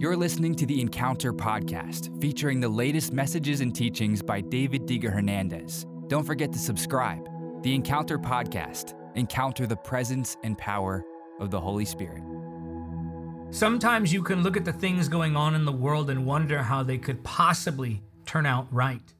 You're listening to the Encounter podcast, featuring the latest messages and teachings by David Diga Hernandez. Don't forget to subscribe. The Encounter podcast. Encounter the presence and power of the Holy Spirit. Sometimes you can look at the things going on in the world and wonder how they could possibly turn out right.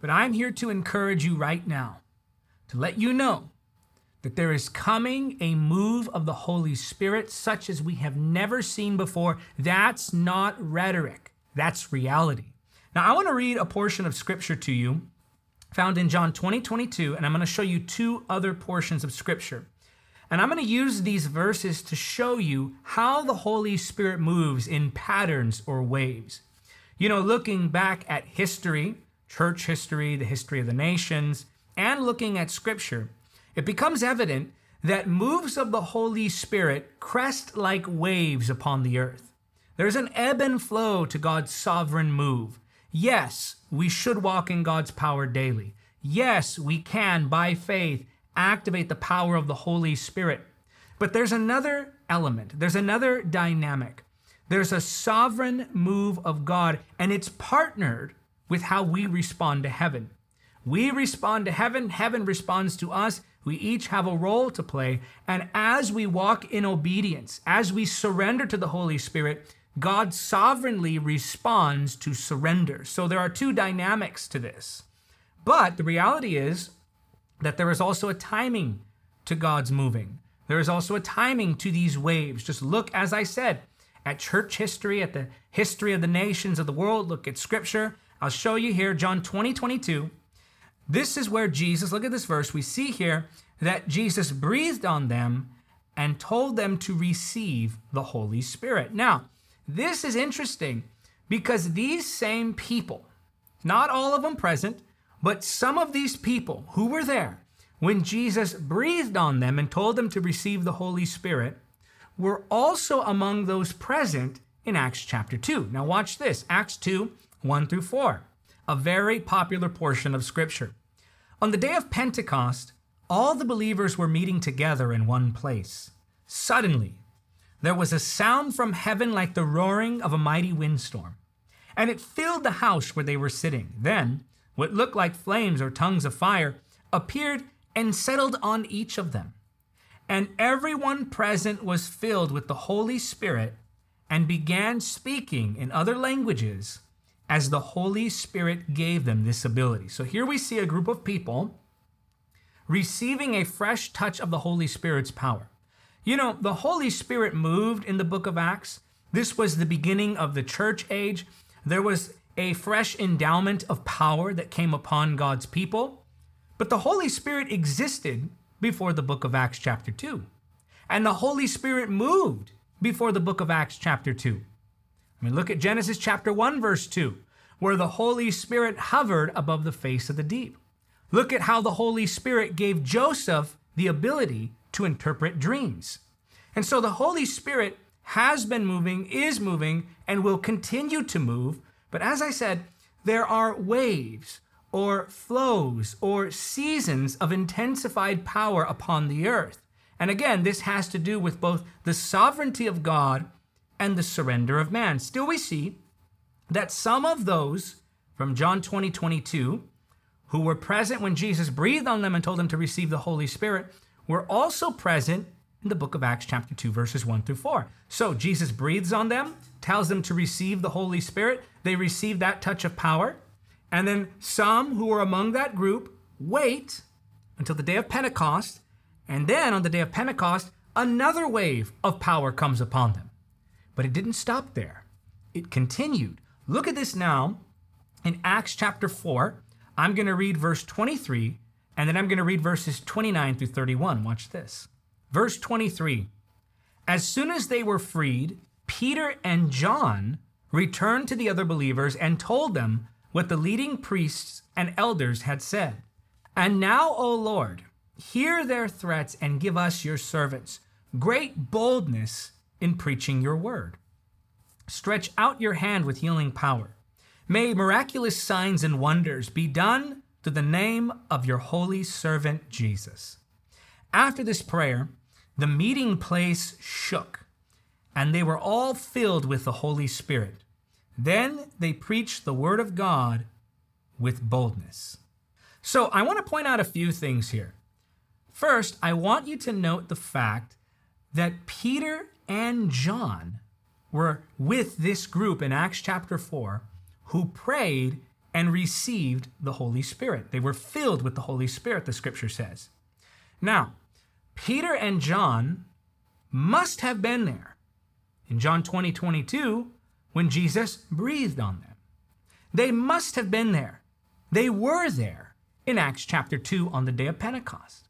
But I'm here to encourage you right now, to let you know that there is coming a move of the Holy Spirit such as we have never seen before. That's not rhetoric, that's reality. Now, I want to read a portion of scripture to you found in John 20, 22, and I'm going to show you two other portions of scripture. And I'm going to use these verses to show you how the Holy Spirit moves in patterns or waves. You know, looking back at history, church history, the history of the nations, and looking at scripture, it becomes evident that moves of the Holy Spirit crest like waves upon the earth. There's an ebb and flow to God's sovereign move. Yes, we should walk in God's power daily. Yes, we can, by faith, activate the power of the Holy Spirit. But there's another element, there's another dynamic. There's a sovereign move of God, and it's partnered with how we respond to heaven. We respond to heaven, heaven responds to us, we each have a role to play. And as we walk in obedience, as we surrender to the Holy Spirit, God sovereignly responds to surrender. So there are two dynamics to this. But the reality is that there is also a timing to God's moving. There is also a timing to these waves. Just look, as I said, at church history, at the history of the nations of the world. Look at scripture. I'll show you here, John 20, 22. This is where Jesus, look at this verse, we see here that Jesus breathed on them and told them to receive the Holy Spirit. Now, this is interesting because these same people, not all of them present, but some of these people who were there when Jesus breathed on them and told them to receive the Holy Spirit were also among those present in Acts chapter 2. Now, watch this Acts 2 1 through 4 a very popular portion of Scripture. On the day of Pentecost, all the believers were meeting together in one place. Suddenly, there was a sound from heaven like the roaring of a mighty windstorm, and it filled the house where they were sitting. Then, what looked like flames or tongues of fire appeared and settled on each of them. And everyone present was filled with the Holy Spirit and began speaking in other languages as the Holy Spirit gave them this ability. So here we see a group of people receiving a fresh touch of the Holy Spirit's power. You know, the Holy Spirit moved in the book of Acts. This was the beginning of the church age. There was a fresh endowment of power that came upon God's people. But the Holy Spirit existed before the book of Acts, chapter 2. And the Holy Spirit moved before the book of Acts, chapter 2. I mean, look at Genesis chapter 1, verse 2, where the Holy Spirit hovered above the face of the deep. Look at how the Holy Spirit gave Joseph the ability to interpret dreams. And so the Holy Spirit has been moving, is moving, and will continue to move. But as I said, there are waves or flows or seasons of intensified power upon the earth. And again, this has to do with both the sovereignty of God and the surrender of man. Still, we see that some of those from John 20, 22, who were present when Jesus breathed on them and told them to receive the Holy Spirit, were also present in the book of Acts, chapter 2, verses 1 through 4. So Jesus breathes on them, tells them to receive the Holy Spirit. They receive that touch of power. And then some who are among that group wait until the day of Pentecost. And then on the day of Pentecost, another wave of power comes upon them. But it didn't stop there, it continued. Look at this now in Acts chapter 4. I'm going to read verse 23, and then I'm going to read verses 29 through 31. Watch this. Verse 23 As soon as they were freed, Peter and John returned to the other believers and told them what the leading priests and elders had said. And now, O Lord, hear their threats and give us, your servants, great boldness in preaching your word. Stretch out your hand with healing power. May miraculous signs and wonders be done through the name of your holy servant Jesus. After this prayer, the meeting place shook, and they were all filled with the Holy Spirit. Then they preached the word of God with boldness. So I want to point out a few things here. First, I want you to note the fact that Peter and John were with this group in Acts chapter 4 who prayed and received the Holy Spirit. They were filled with the Holy Spirit, the scripture says. Now, Peter and John must have been there in John 20 22 when Jesus breathed on them. They must have been there. They were there in Acts chapter 2 on the day of Pentecost.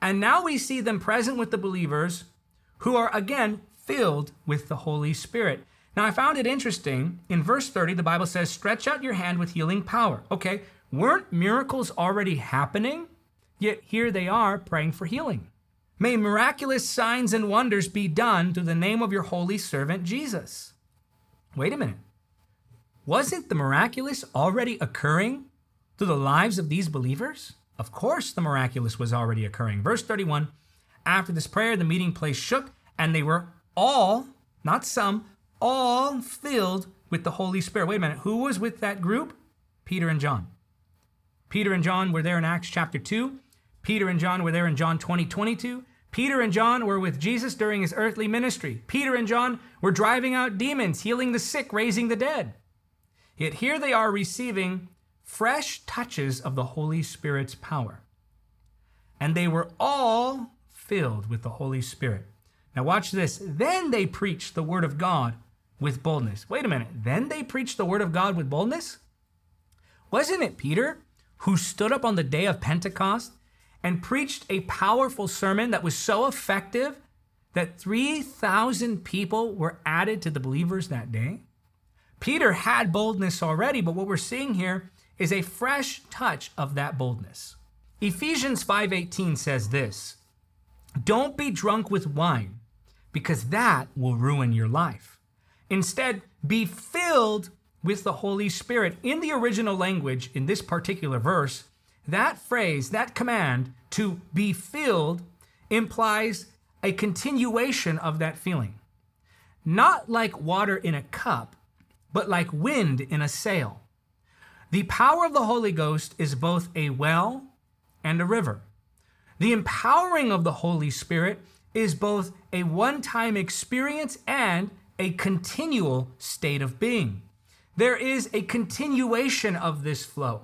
And now we see them present with the believers who are again filled with the Holy Spirit. Now, I found it interesting. In verse 30, the Bible says, Stretch out your hand with healing power. Okay, weren't miracles already happening? Yet here they are praying for healing. May miraculous signs and wonders be done through the name of your holy servant Jesus. Wait a minute. Wasn't the miraculous already occurring through the lives of these believers? Of course, the miraculous was already occurring. Verse 31 After this prayer, the meeting place shook, and they were all, not some, all filled with the Holy Spirit. Wait a minute. Who was with that group? Peter and John. Peter and John were there in Acts chapter 2. Peter and John were there in John 20, 22. Peter and John were with Jesus during his earthly ministry. Peter and John were driving out demons, healing the sick, raising the dead. Yet here they are receiving fresh touches of the Holy Spirit's power. And they were all filled with the Holy Spirit. Now, watch this. Then they preached the word of God with boldness. Wait a minute. Then they preached the word of God with boldness? Wasn't it Peter who stood up on the day of Pentecost and preached a powerful sermon that was so effective that 3,000 people were added to the believers that day? Peter had boldness already, but what we're seeing here is a fresh touch of that boldness. Ephesians 5:18 says this, "Don't be drunk with wine, because that will ruin your life. Instead, be filled with the Holy Spirit. In the original language, in this particular verse, that phrase, that command to be filled implies a continuation of that feeling. Not like water in a cup, but like wind in a sail. The power of the Holy Ghost is both a well and a river. The empowering of the Holy Spirit is both a one time experience and a continual state of being. There is a continuation of this flow.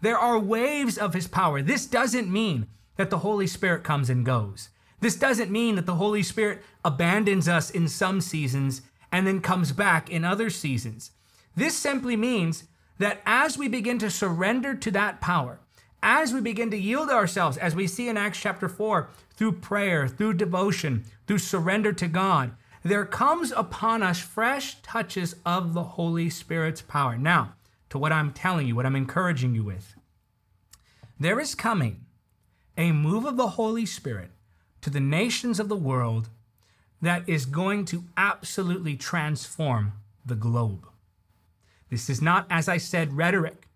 There are waves of his power. This doesn't mean that the Holy Spirit comes and goes. This doesn't mean that the Holy Spirit abandons us in some seasons and then comes back in other seasons. This simply means that as we begin to surrender to that power, as we begin to yield ourselves, as we see in Acts chapter 4, through prayer, through devotion, through surrender to God, there comes upon us fresh touches of the Holy Spirit's power. Now, to what I'm telling you, what I'm encouraging you with. There is coming a move of the Holy Spirit to the nations of the world that is going to absolutely transform the globe. This is not, as I said, rhetoric.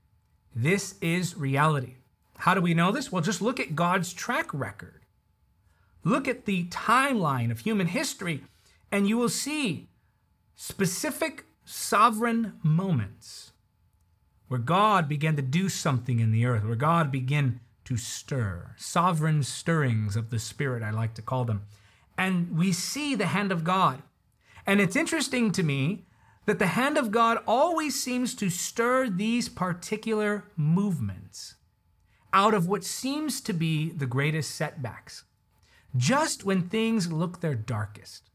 This is reality. How do we know this? Well, just look at God's track record. Look at the timeline of human history, and you will see specific sovereign moments where God began to do something in the earth, where God began to stir. Sovereign stirrings of the Spirit, I like to call them. And we see the hand of God. And it's interesting to me that the hand of God always seems to stir these particular movements out of what seems to be the greatest setbacks. Just when things look their darkest,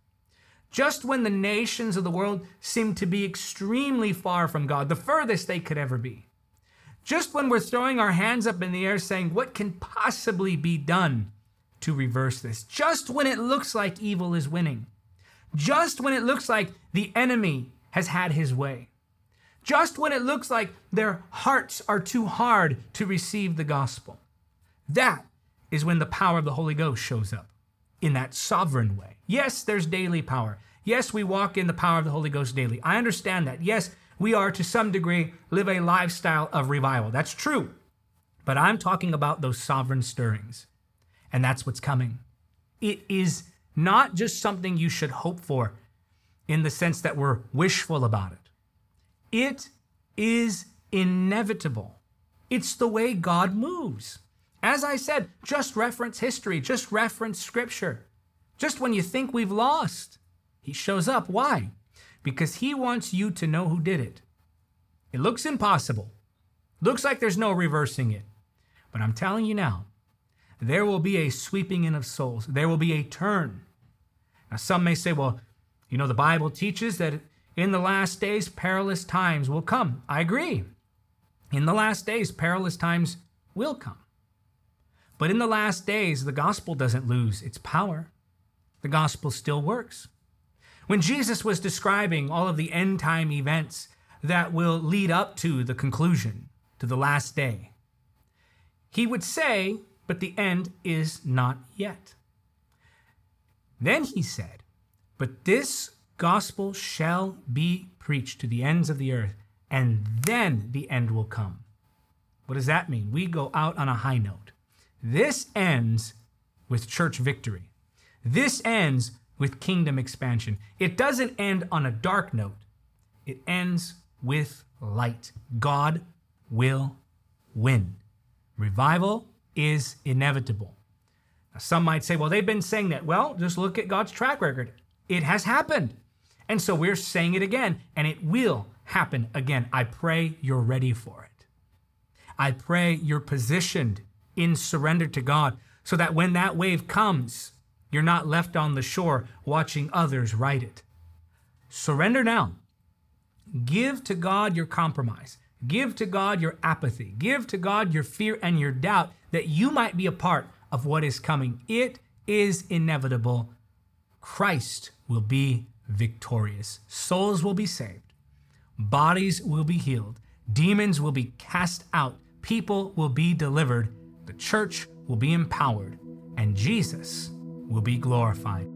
just when the nations of the world seem to be extremely far from God, the furthest they could ever be, just when we're throwing our hands up in the air saying, What can possibly be done to reverse this? Just when it looks like evil is winning, just when it looks like the enemy has had his way, just when it looks like their hearts are too hard to receive the gospel. That is when the power of the Holy Ghost shows up in that sovereign way. Yes, there's daily power. Yes, we walk in the power of the Holy Ghost daily. I understand that. Yes, we are to some degree live a lifestyle of revival. That's true. But I'm talking about those sovereign stirrings. And that's what's coming. It is not just something you should hope for. in the sense that we're wishful about it. It is inevitable. It's the way God moves. As I said, just reference history, just reference scripture. Just when you think we've lost, he shows up. Why? Because he wants you to know who did it. It looks impossible. Looks like there's no reversing it. But I'm telling you now, there will be a sweeping in of souls. There will be a turn. Now, some may say, well, you know, the Bible teaches that in the last days, perilous times will come. I agree. In the last days, perilous times will come. But in the last days, the gospel doesn't lose its power. The gospel still works. When Jesus was describing all of the end time events that will lead up to the conclusion, to the last day, he would say, But the end is not yet. Then he said, But this gospel shall be preached to the ends of the earth, and then the end will come. What does that mean? We go out on a high note. This ends with church victory. This ends with kingdom expansion. It doesn't end on a dark note, it ends with light. God will win. Revival is inevitable. Now, some might say, well, they've been saying that. Well, just look at God's track record. It has happened. And so we're saying it again, and it will happen again. I pray you're ready for it. I pray you're positioned in surrender to God so that when that wave comes, you're not left on the shore watching others ride it. Surrender now. Give to God your compromise. Give to God your apathy. Give to God your fear and your doubt that you might be a part of what is coming. It is inevitable. Christ will be victorious. Souls will be saved. Bodies will be healed. Demons will be cast out. People will be delivered. The church will be empowered. And Jesus will be glorified.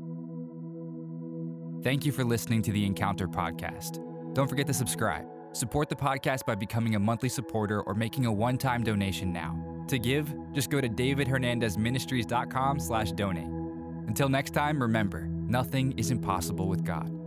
Thank you for listening to the Encounter Podcast. Don't forget to subscribe. Support the podcast by becoming a monthly supporter or making a one-time donation now. To give, just go to davidhernandezministries.com slash donate. Until next time, remember, nothing is impossible with God.